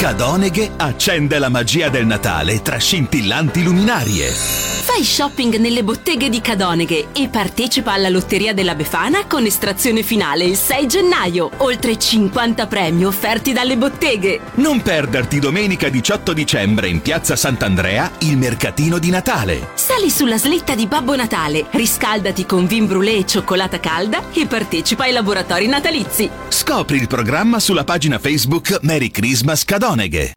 Cadoneghe accende la magia del Natale tra scintillanti luminarie. Fai shopping nelle botteghe di Cadoneghe e partecipa alla Lotteria della Befana con estrazione finale il 6 gennaio. Oltre 50 premi offerti dalle botteghe. Non perderti domenica 18 dicembre in piazza Sant'Andrea il mercatino di Natale. Sali sulla slitta di Babbo Natale, riscaldati con vin brûlé e cioccolata calda e partecipa ai laboratori natalizi. Scopri il programma sulla pagina Facebook Merry Christmas Cadoneghe.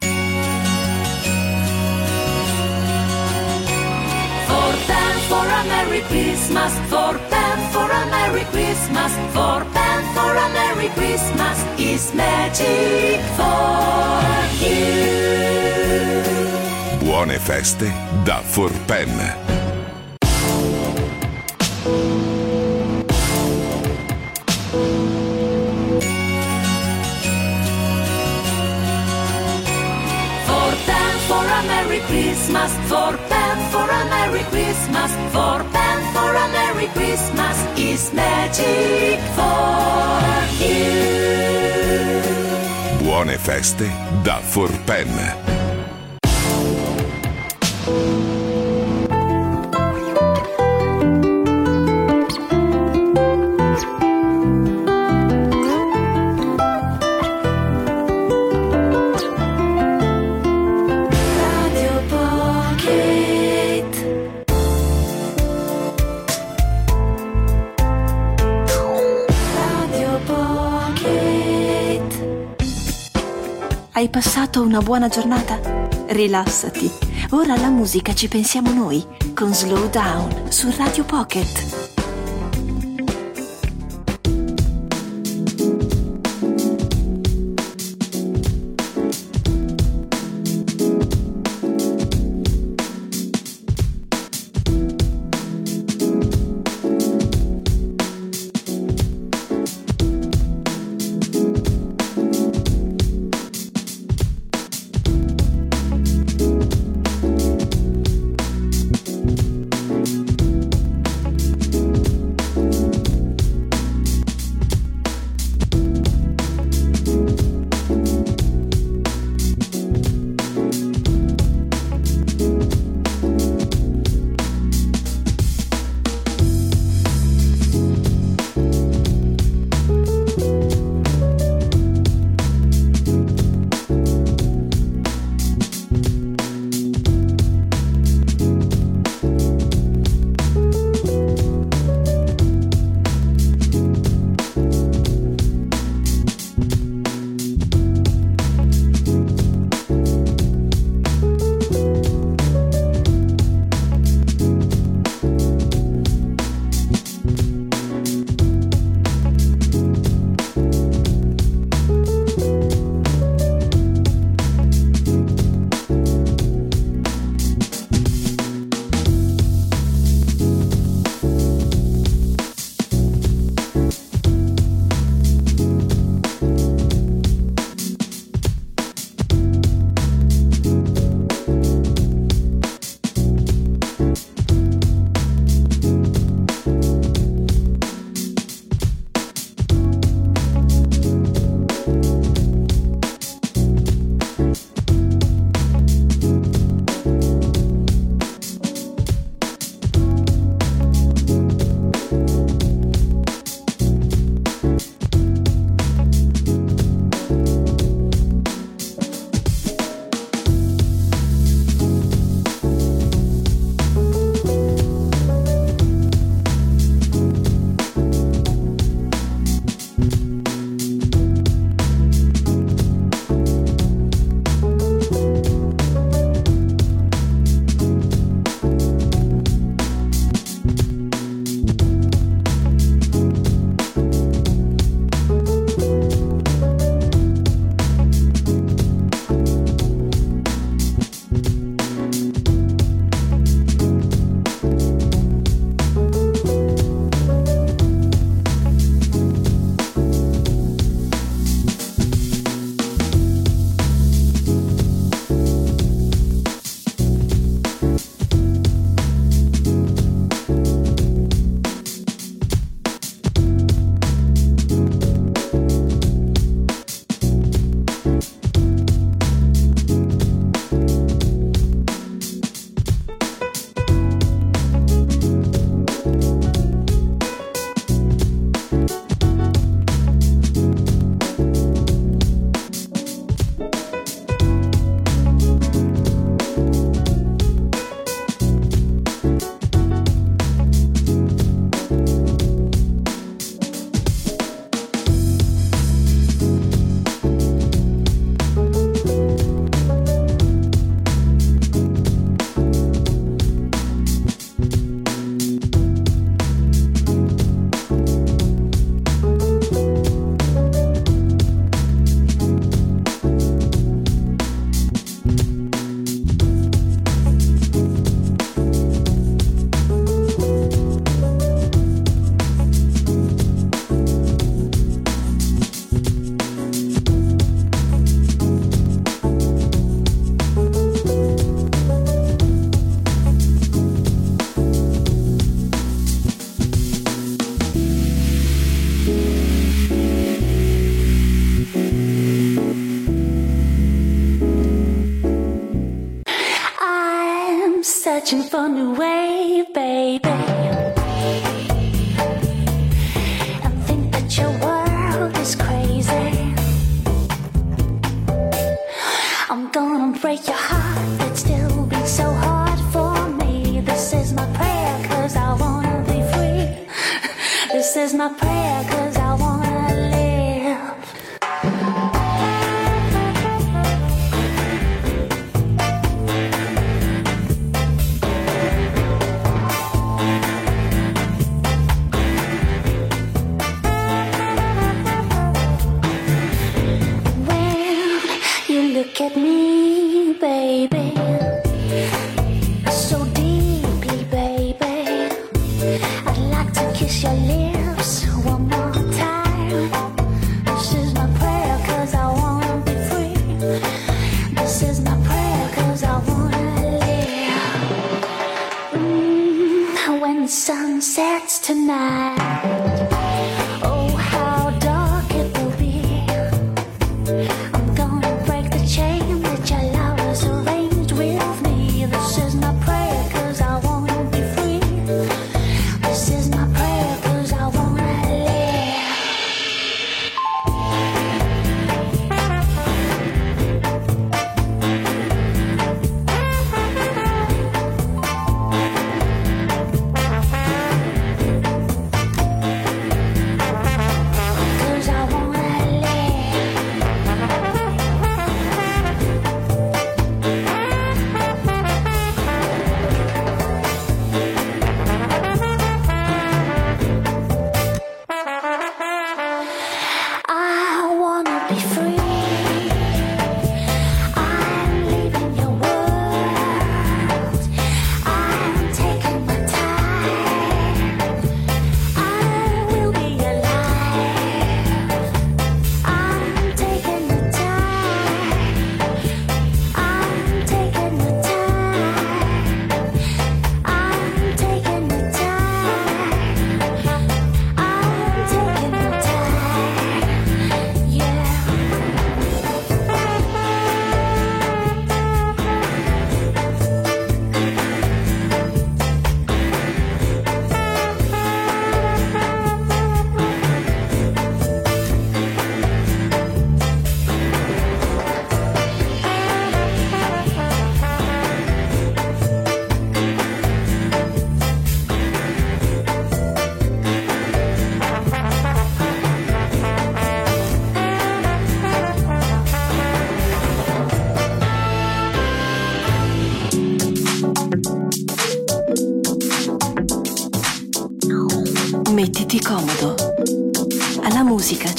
Merry Christmas, for them for a Merry Christmas, for them for a Merry Christmas is magic for you. Buone feste da Forpen. For them for a Merry Christmas, for them for a Merry Christmas, for them for a Merry Christmas is magic for you. Buone feste da Forpen. Radio Hai passato una buona giornata? Rilassati. Ora alla musica ci pensiamo noi con Slow Down su Radio Pocket.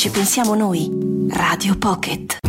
Ci pensiamo noi. Radio Pocket.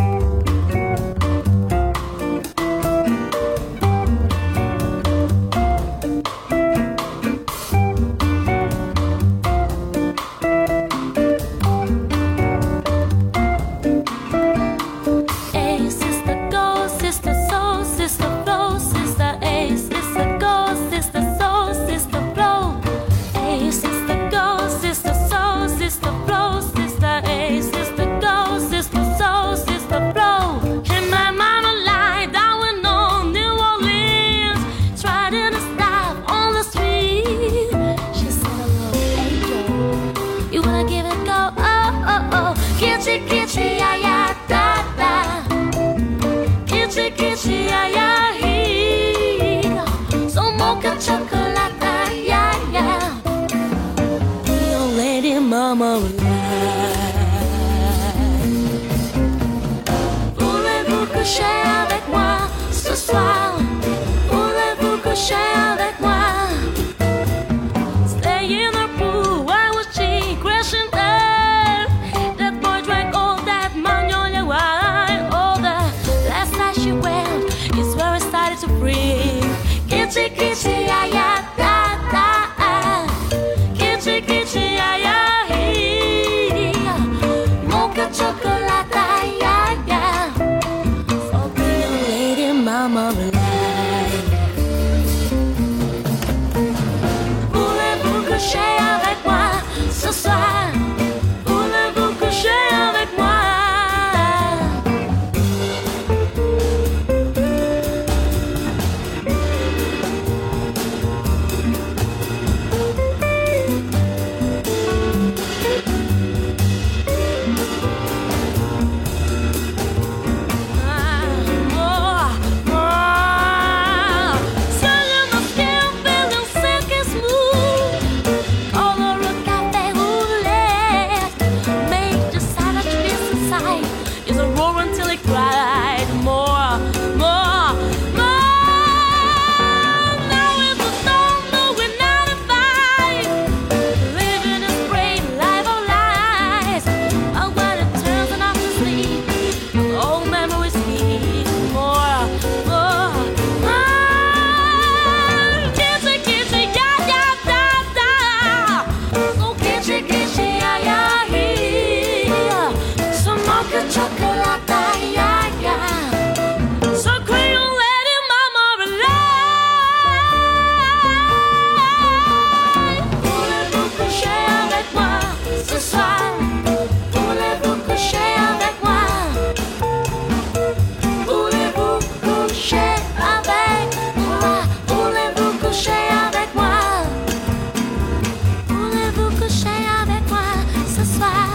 sofá.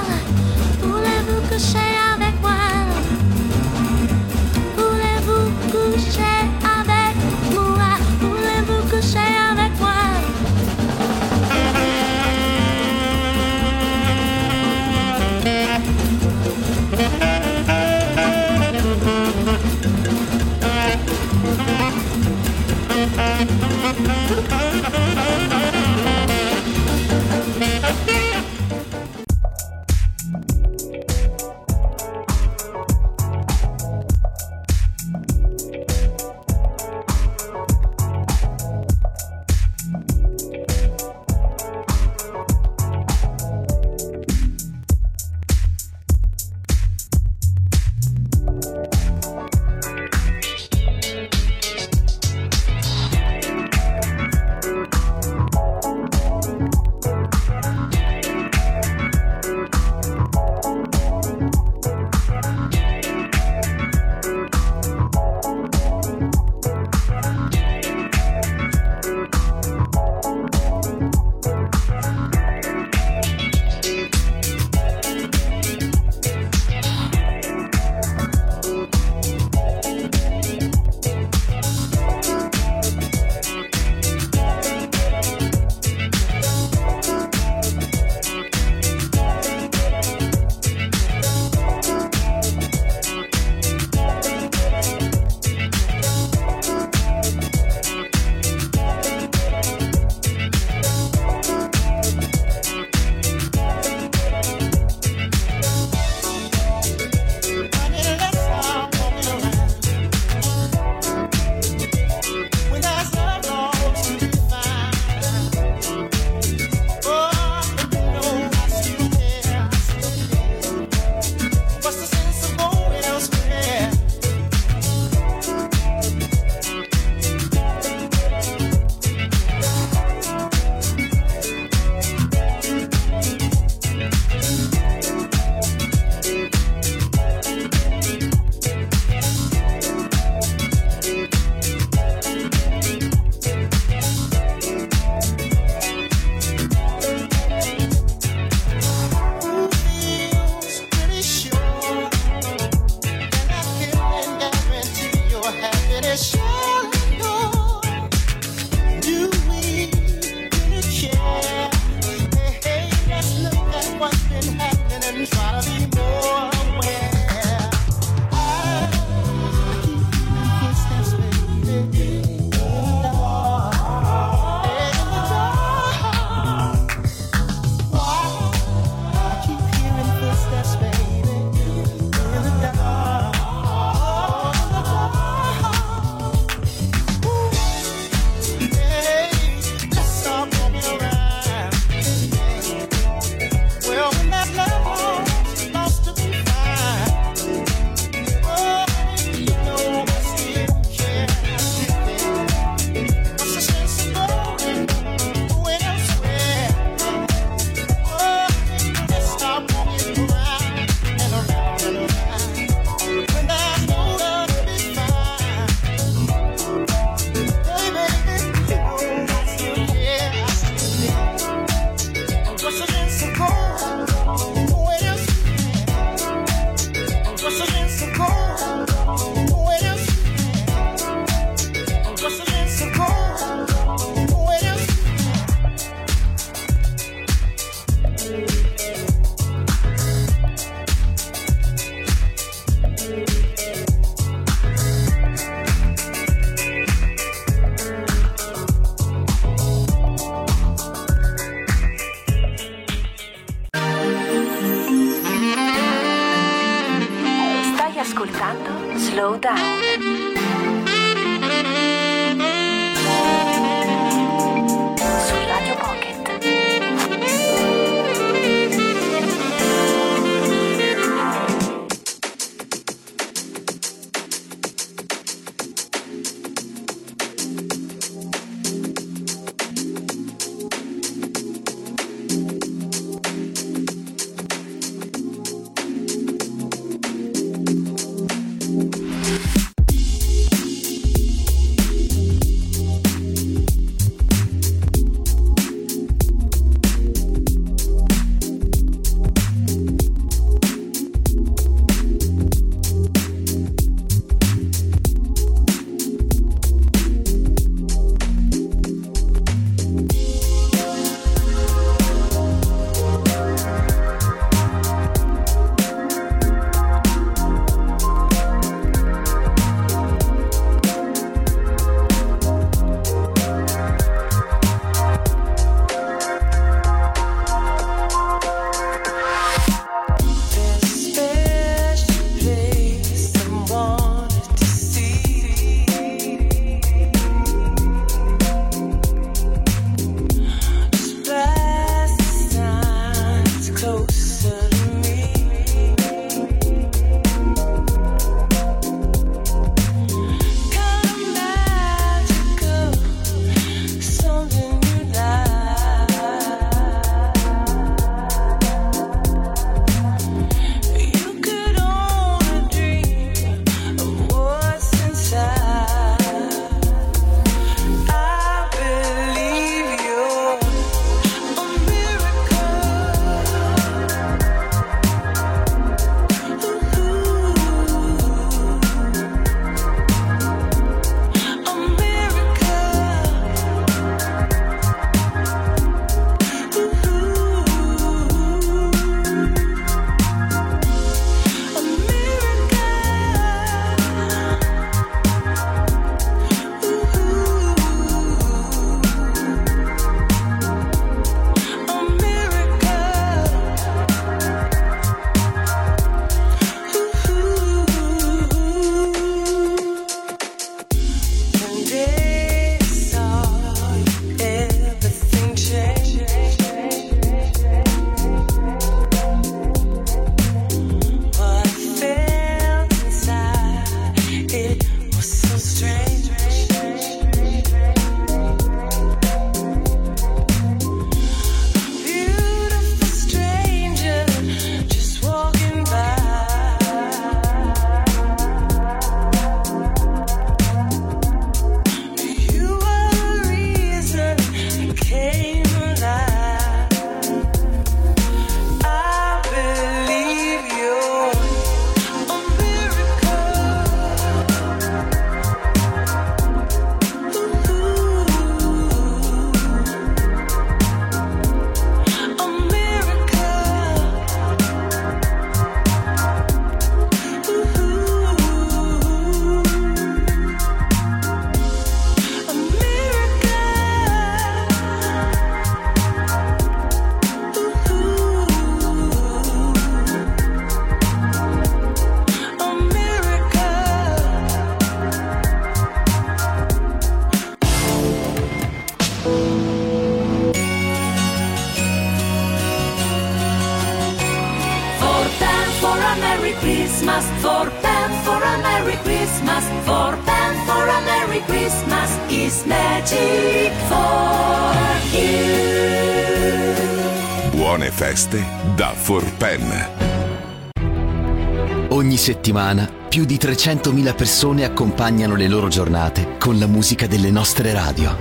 Settimana più di 300.000 persone accompagnano le loro giornate con la musica delle nostre radio.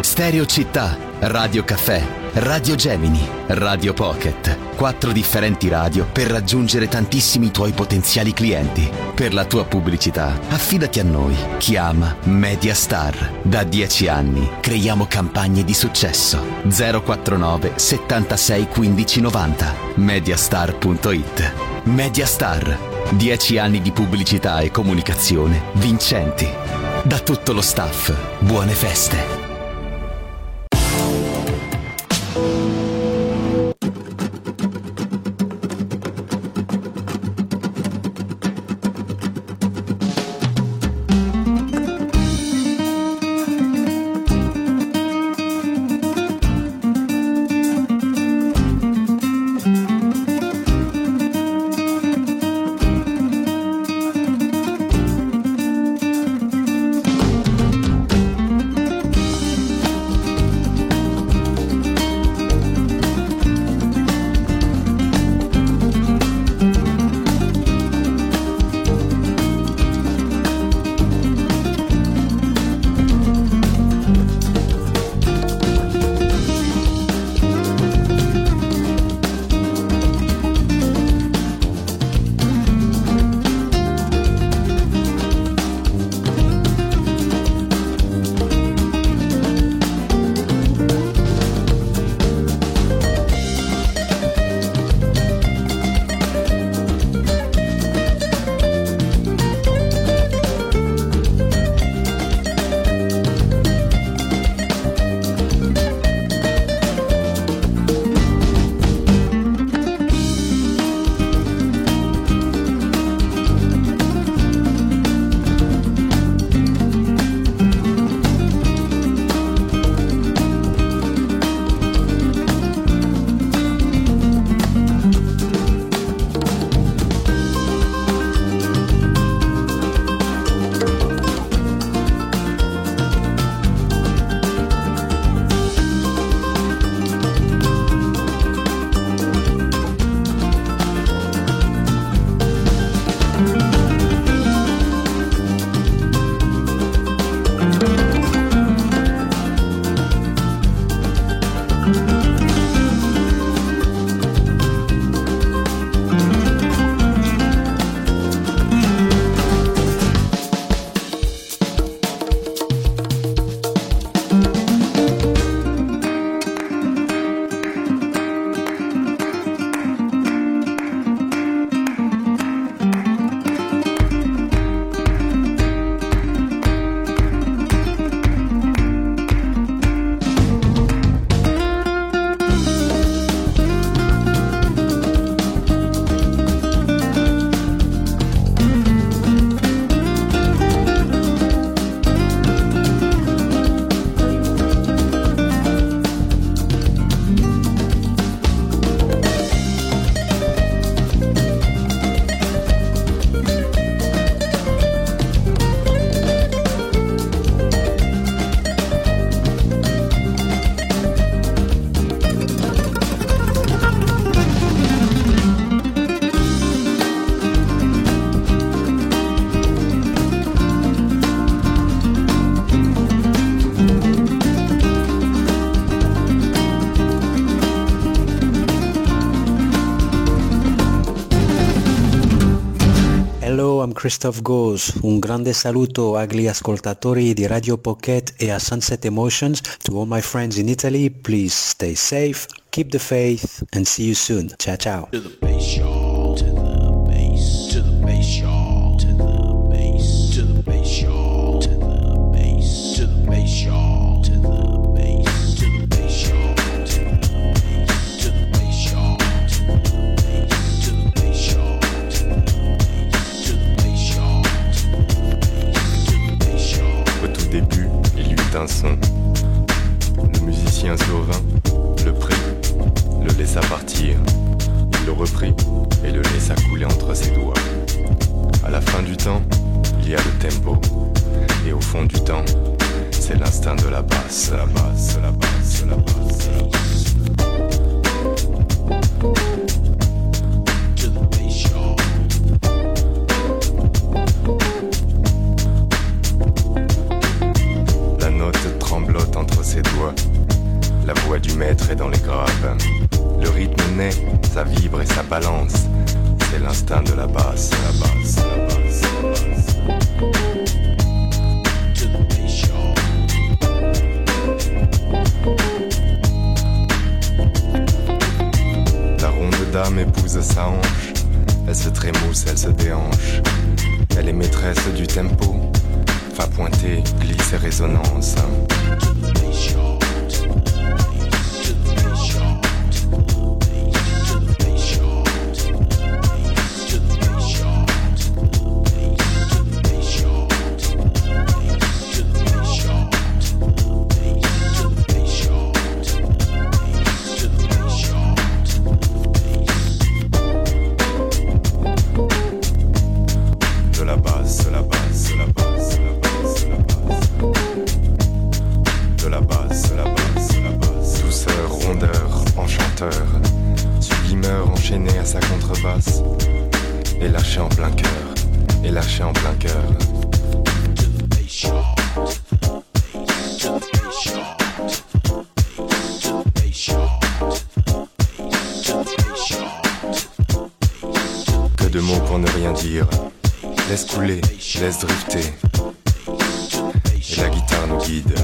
Stereo Città, Radio Caffè, Radio Gemini, Radio Pocket. Quattro differenti radio per raggiungere tantissimi tuoi potenziali clienti. Per la tua pubblicità, affidati a noi. Chiama Mediastar. Da 10 anni creiamo campagne di successo. 049 76 15 90. Mediastar.it. Mediastar. 10 anni di pubblicità e comunicazione vincenti. Da tutto lo staff, buone feste. Christoph Goes. Un grande saluto agli ascoltatori di Radio Pocket e a Sunset Emotions. To all my friends in Italy, please stay safe, keep the faith, and see you soon. Ciao ciao. Laissa couler entre ses doigts. À la fin du temps, il y a le tempo. Et au fond du temps, c'est l'instinct de la basse, la basse, la basse, la basse, la basse. Note tremblote entre ses doigts. La voix du maître est dans les graves. Le rythme naît, ça vibre et ça balance. C'est l'instinct de la basse, la basse, la basse, la ronde dame épouse sa hanche. Elle se trémousse, elle se déhanche. Elle est maîtresse du tempo. Fa pointer, glisse et résonance. Et lâché en plein cœur. Et lâché en plein cœur. Que de mots pour ne rien dire. Laisse couler, laisse drifter. Et la guitare nous guide.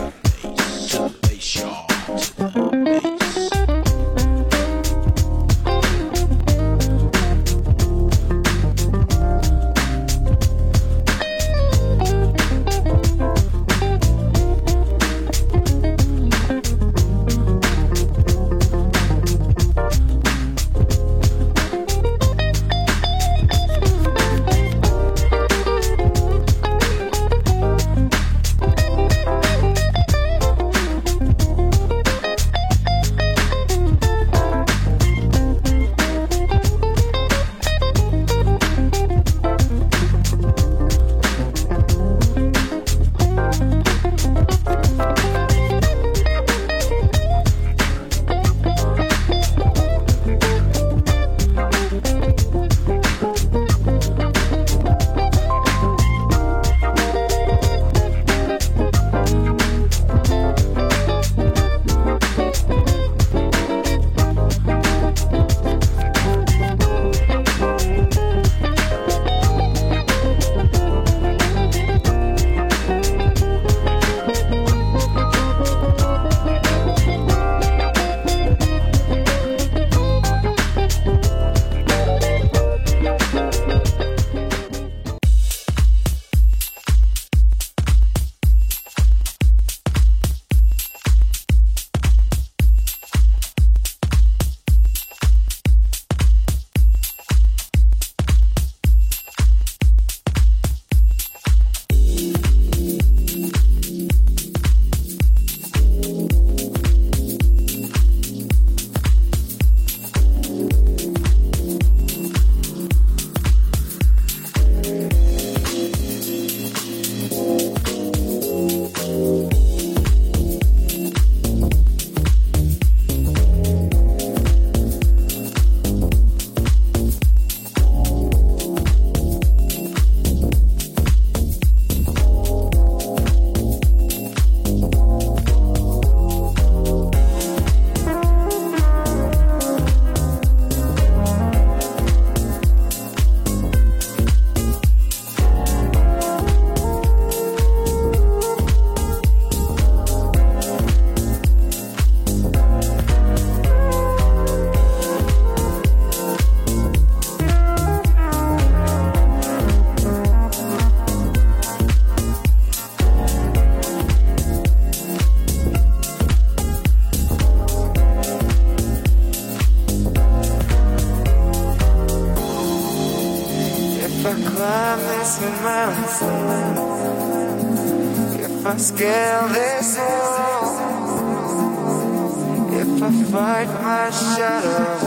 I fight my shadow,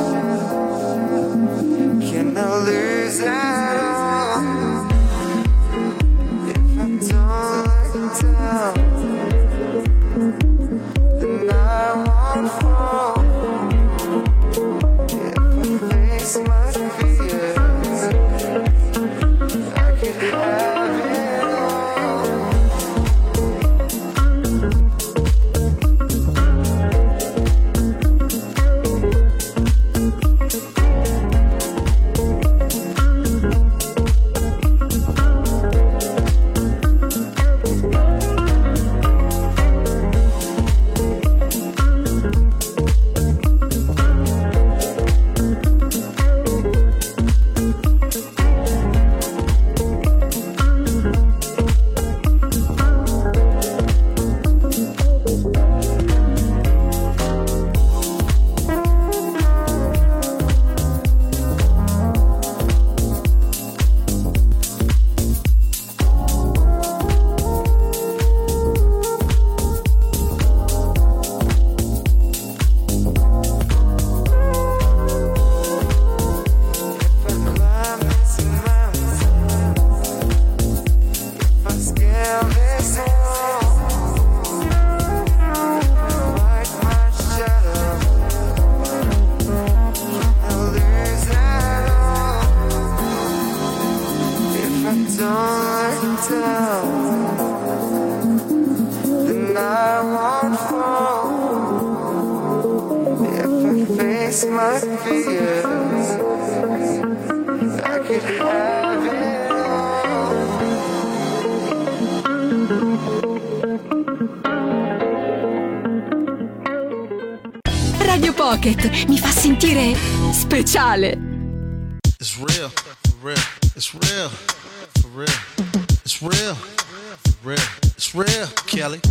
can I lose it? Target mi fa sentire speciale. It's real, for real, it's real, real, it's real, real, it's real, Kelly.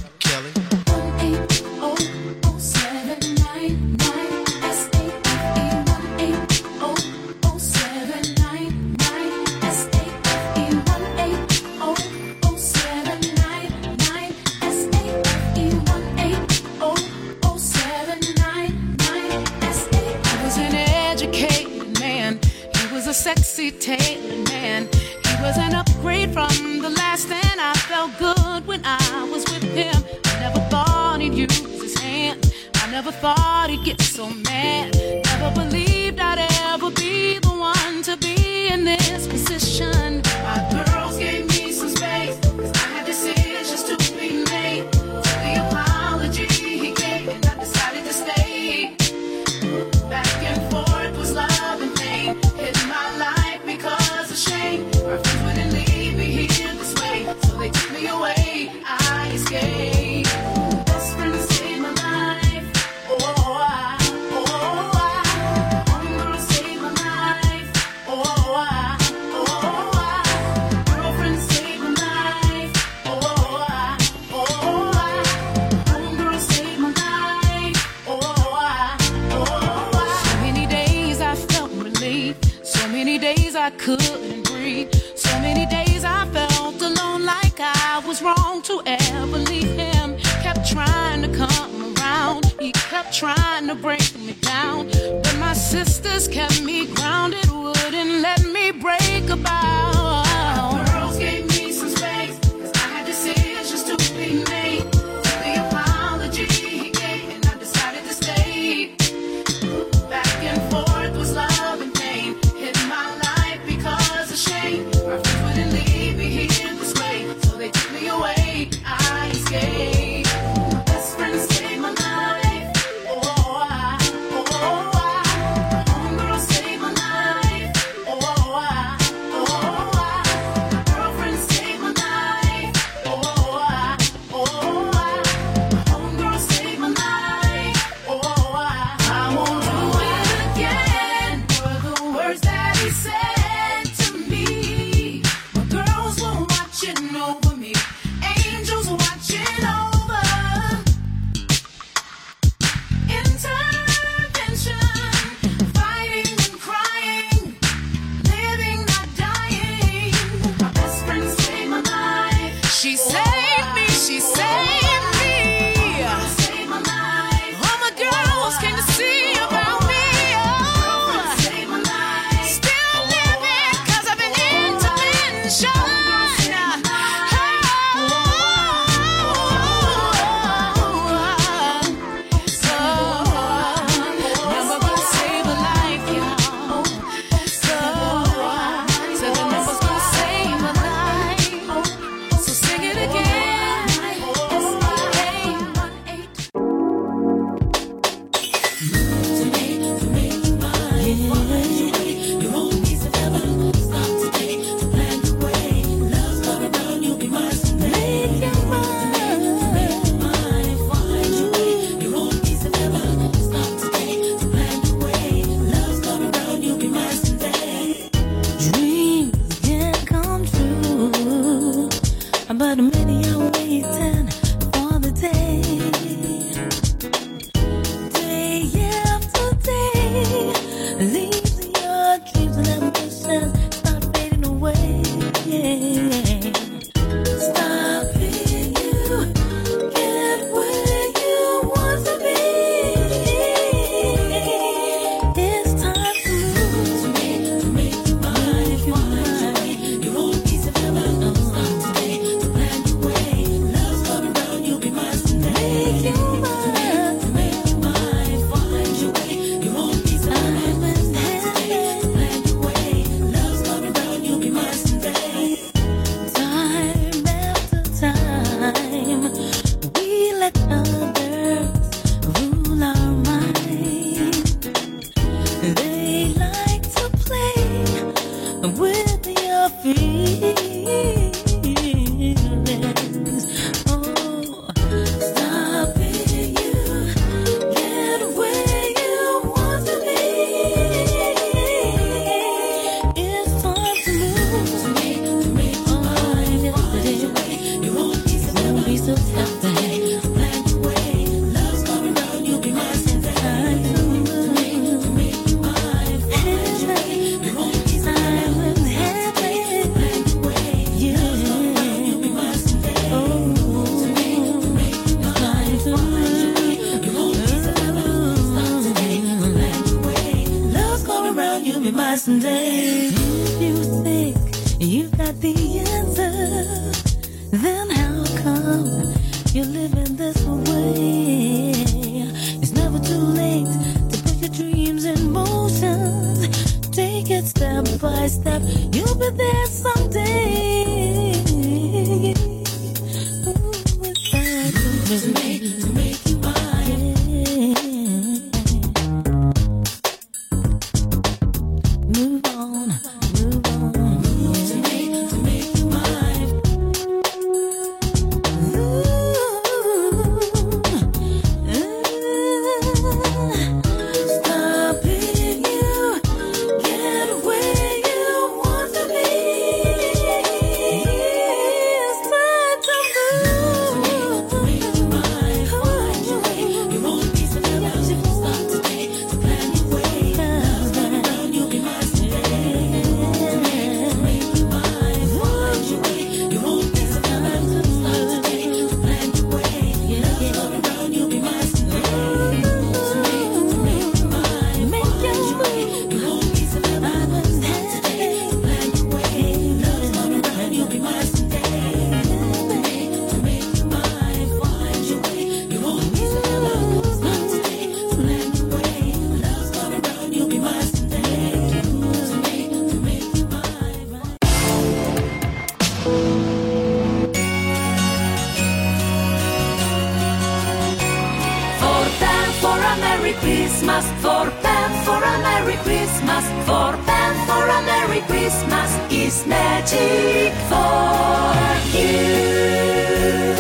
Christmas for Pam for a Merry Christmas for Pam for a Merry Christmas is magic for you.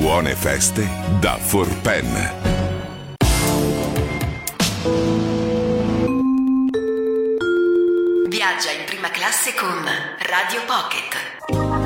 Buone feste da For Pam. Viaggia in prima classe con Radio Pocket.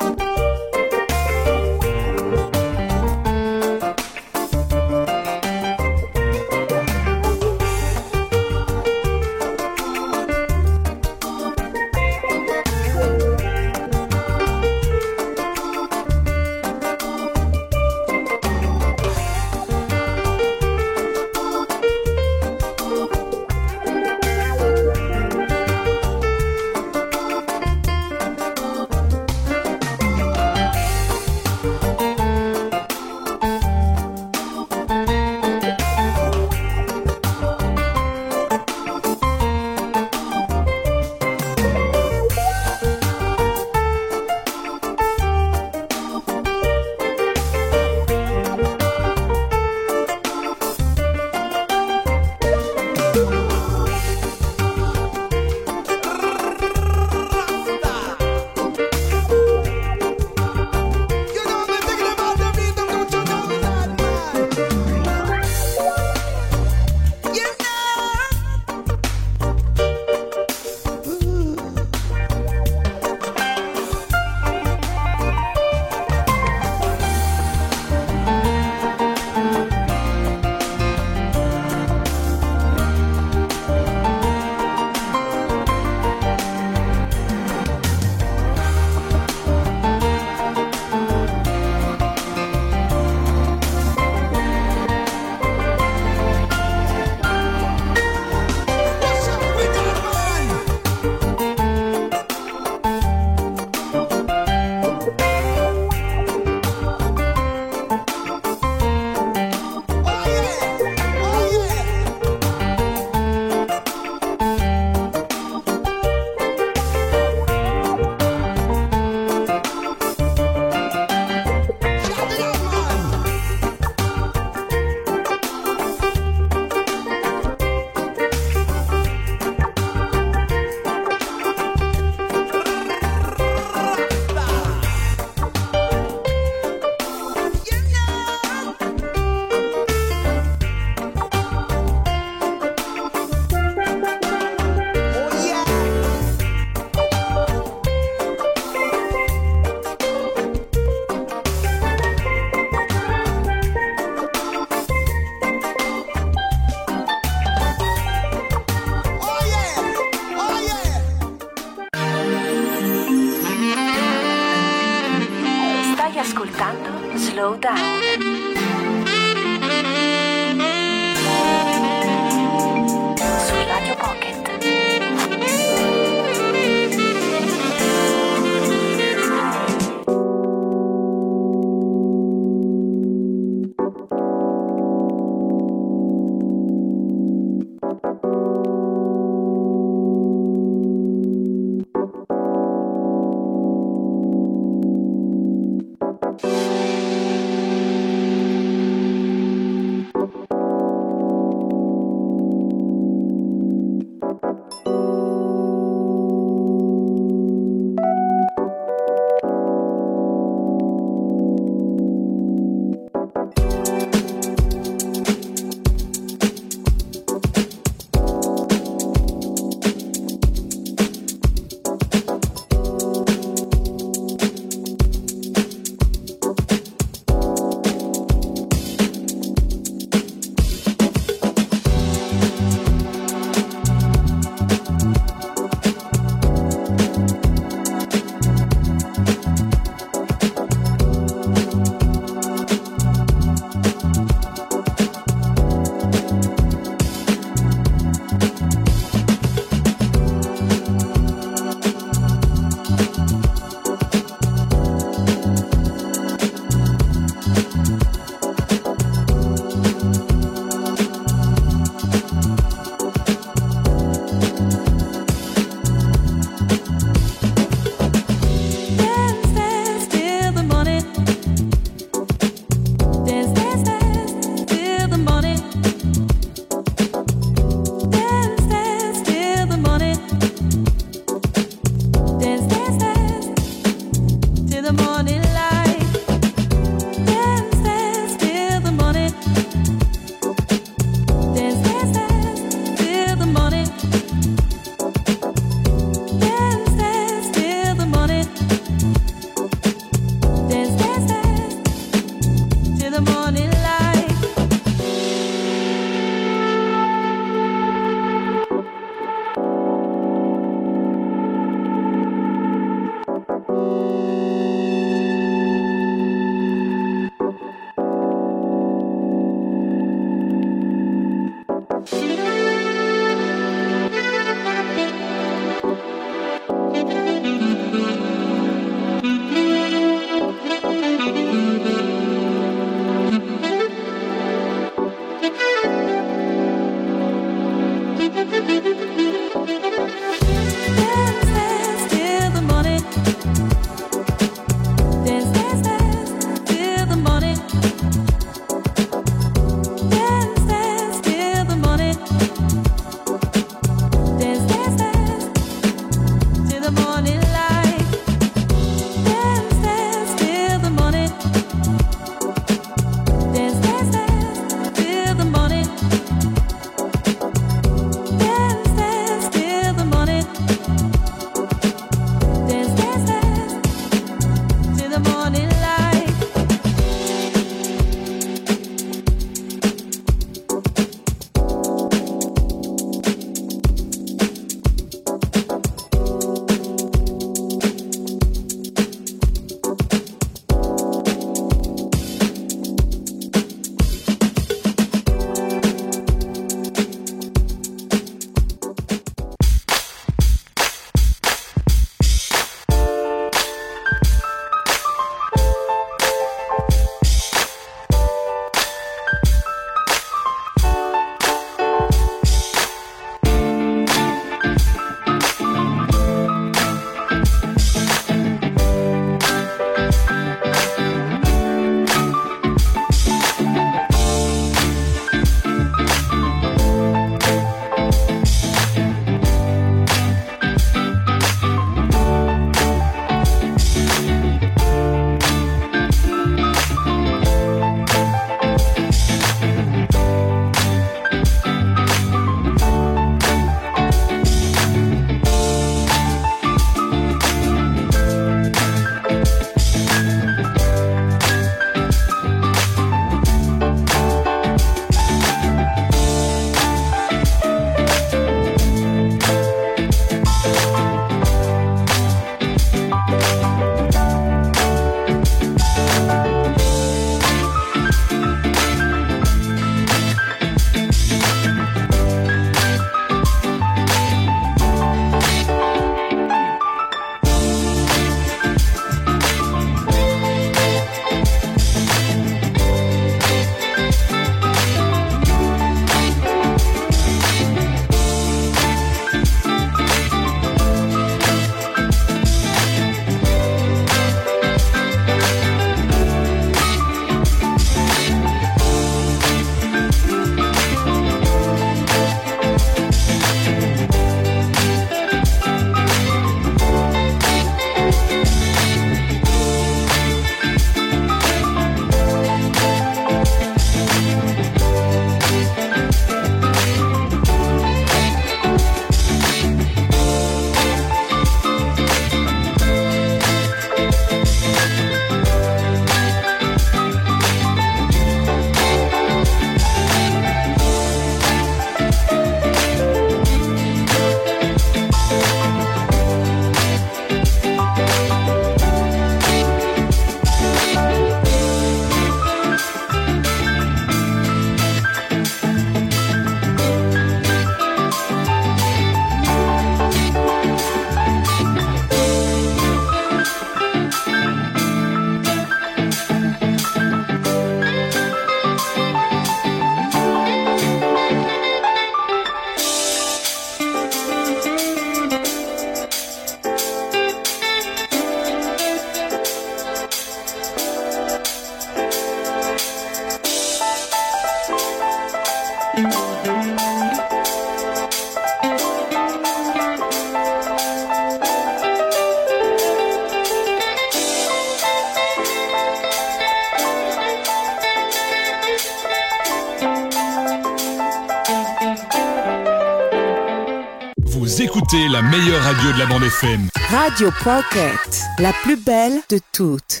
La meilleure radio de la bande FM. Radio Pocket, la plus belle de toutes.